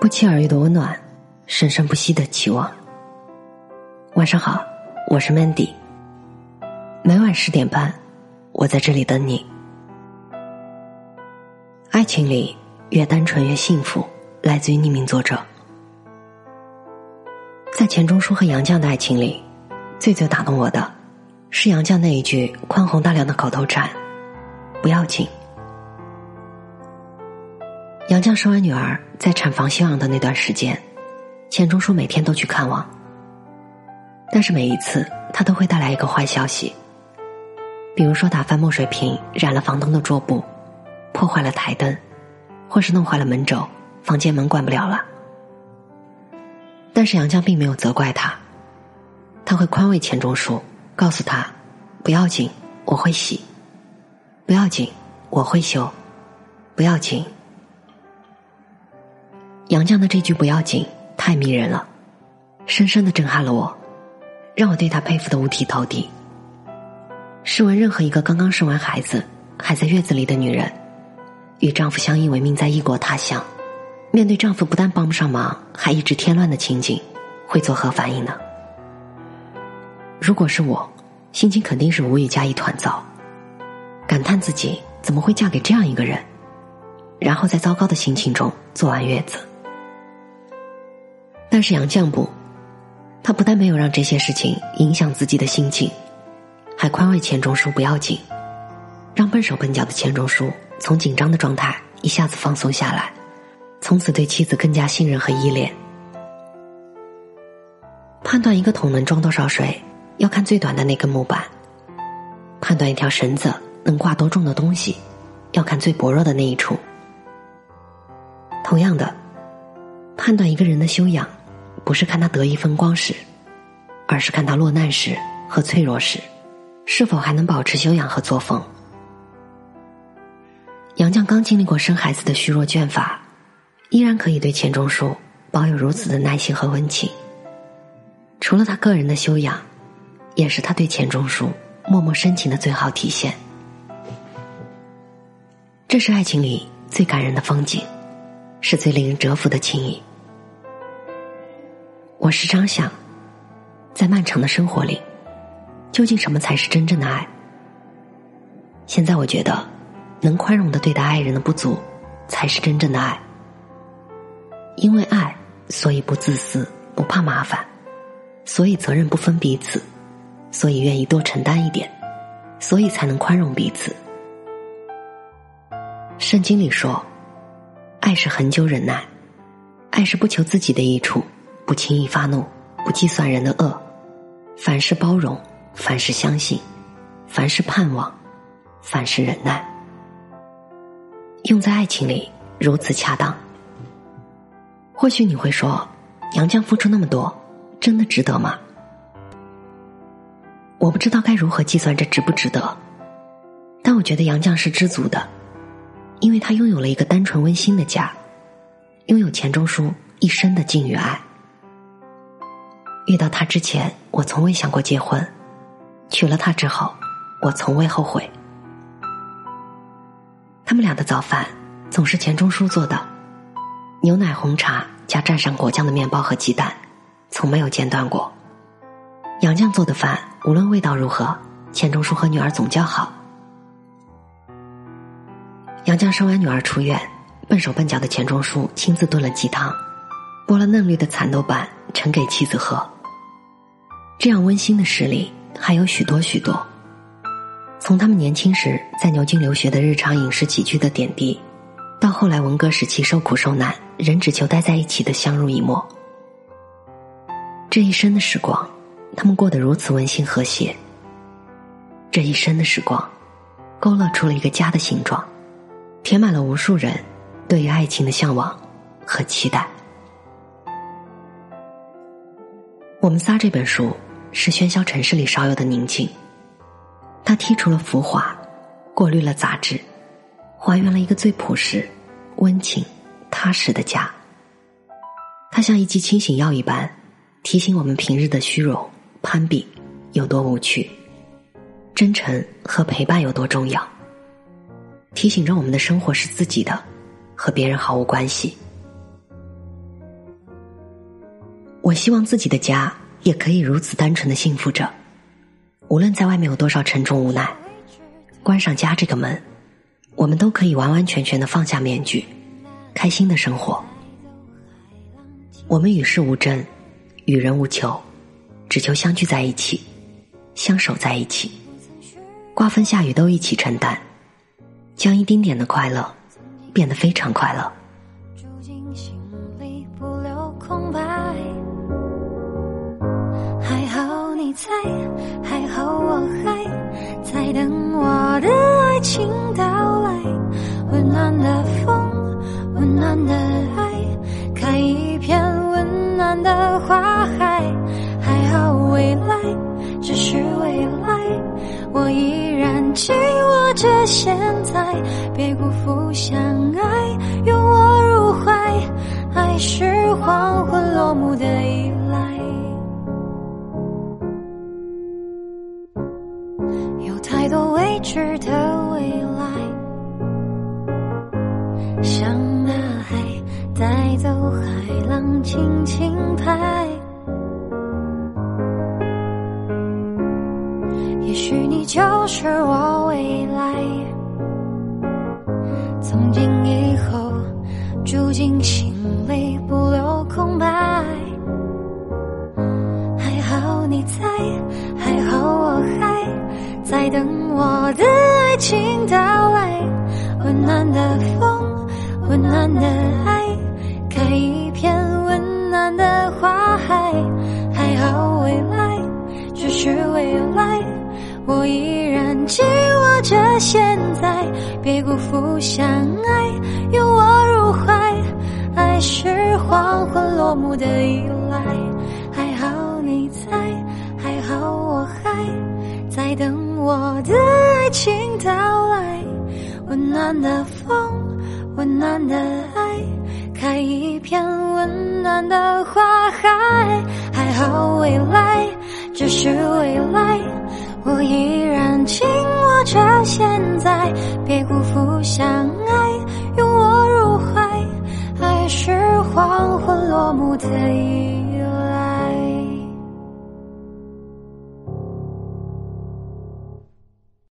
不期而遇的温暖，生生不息的期望。晚上好，我是 Mandy。每晚十点半，我在这里等你。爱情里越单纯越幸福，来自于匿名作者。在钱钟书和杨绛的爱情里，最最打动我的，是杨绛那一句宽宏大量的口头禅：“不要紧。”杨绛生完女儿，在产房休养的那段时间，钱钟书每天都去看望。但是每一次，他都会带来一个坏消息，比如说打翻墨水瓶，染了房东的桌布，破坏了台灯，或是弄坏了门轴，房间门关不了了。但是杨绛并没有责怪他，他会宽慰钱钟书，告诉他：“不要紧，我会洗；不要紧，我会修；不要紧。”杨绛的这句“不要紧”太迷人了，深深的震撼了我，让我对他佩服的五体投地。试问，任何一个刚刚生完孩子还在月子里的女人，与丈夫相依为命在异国他乡，面对丈夫不但帮不上忙，还一直添乱的情景，会作何反应呢？如果是我，心情肯定是无语加一团糟，感叹自己怎么会嫁给这样一个人，然后在糟糕的心情中坐完月子。但是杨绛不，他不但没有让这些事情影响自己的心情，还宽慰钱钟书不要紧，让笨手笨脚的钱钟书从紧张的状态一下子放松下来，从此对妻子更加信任和依恋。判断一个桶能装多少水，要看最短的那根木板；判断一条绳子能挂多重的东西，要看最薄弱的那一处。同样的，判断一个人的修养。不是看他得意风光时，而是看他落难时和脆弱时，是否还能保持修养和作风。杨绛刚经历过生孩子的虚弱倦乏，依然可以对钱钟书保有如此的耐心和温情。除了他个人的修养，也是他对钱钟书默默深情的最好体现。这是爱情里最感人的风景，是最令人折服的情谊。我时常想，在漫长的生活里，究竟什么才是真正的爱？现在我觉得，能宽容的对待爱人的不足，才是真正的爱。因为爱，所以不自私，不怕麻烦，所以责任不分彼此，所以愿意多承担一点，所以才能宽容彼此。圣经里说，爱是恒久忍耐，爱是不求自己的益处。不轻易发怒，不计算人的恶，凡事包容，凡事相信，凡事盼望，凡事忍耐。用在爱情里如此恰当。或许你会说，杨绛付出那么多，真的值得吗？我不知道该如何计算这值不值得，但我觉得杨绛是知足的，因为他拥有了一个单纯温馨的家，拥有钱钟书一生的敬与爱。遇到他之前，我从未想过结婚；娶了他之后，我从未后悔。他们俩的早饭总是钱钟书做的，牛奶、红茶加蘸上果酱的面包和鸡蛋，从没有间断过。杨绛做的饭无论味道如何，钱钟书和女儿总叫好。杨绛生完女儿出院，笨手笨脚的钱钟书亲自炖了鸡汤，剥了嫩绿的蚕豆瓣，盛给妻子喝。这样温馨的事例还有许多许多。从他们年轻时在牛津留学的日常饮食起居的点滴，到后来文革时期受苦受难仍只求待在一起的相濡以沫，这一生的时光，他们过得如此温馨和谐。这一生的时光，勾勒出了一个家的形状，填满了无数人对于爱情的向往和期待。我们仨这本书。是喧嚣城市里少有的宁静。他剔除了浮华，过滤了杂质，还原了一个最朴实、温情、踏实的家。它像一剂清醒药一般，提醒我们平日的虚荣、攀比有多无趣，真诚和陪伴有多重要。提醒着我们的生活是自己的，和别人毫无关系。我希望自己的家也可以如此单纯的幸福着，无论在外面有多少沉重无奈，关上家这个门，我们都可以完完全全的放下面具，开心的生活。我们与世无争，与人无求，只求相聚在一起，相守在一起，刮风下雨都一起承担，将一丁点的快乐变得非常快乐。住进心里不了你在，还好我还在等我的爱情到来，温暖的风，温暖的爱，开一片温。暖的花海，还好未来只是未来，我依然紧握着现在，别辜负相爱，拥我入怀，爱是黄昏落幕的知的未来，像大海带走海浪轻轻拍。也许你。就是我未来，从今以后，住进心里不留空白。在等我的爱情到来。温暖的风，温暖的爱，开一片温暖的花海。还好未来，只是未来。我依然紧握着现在，别辜负相爱，拥我入怀。爱是黄昏落幕的依赖，还好你在，还好我还在等我的爱情到来。温暖的风，温暖的爱，开一片温暖的花海。还好未来，只是未来。我依然紧握着现在，别辜负相爱，拥我入怀，爱是黄昏落幕的。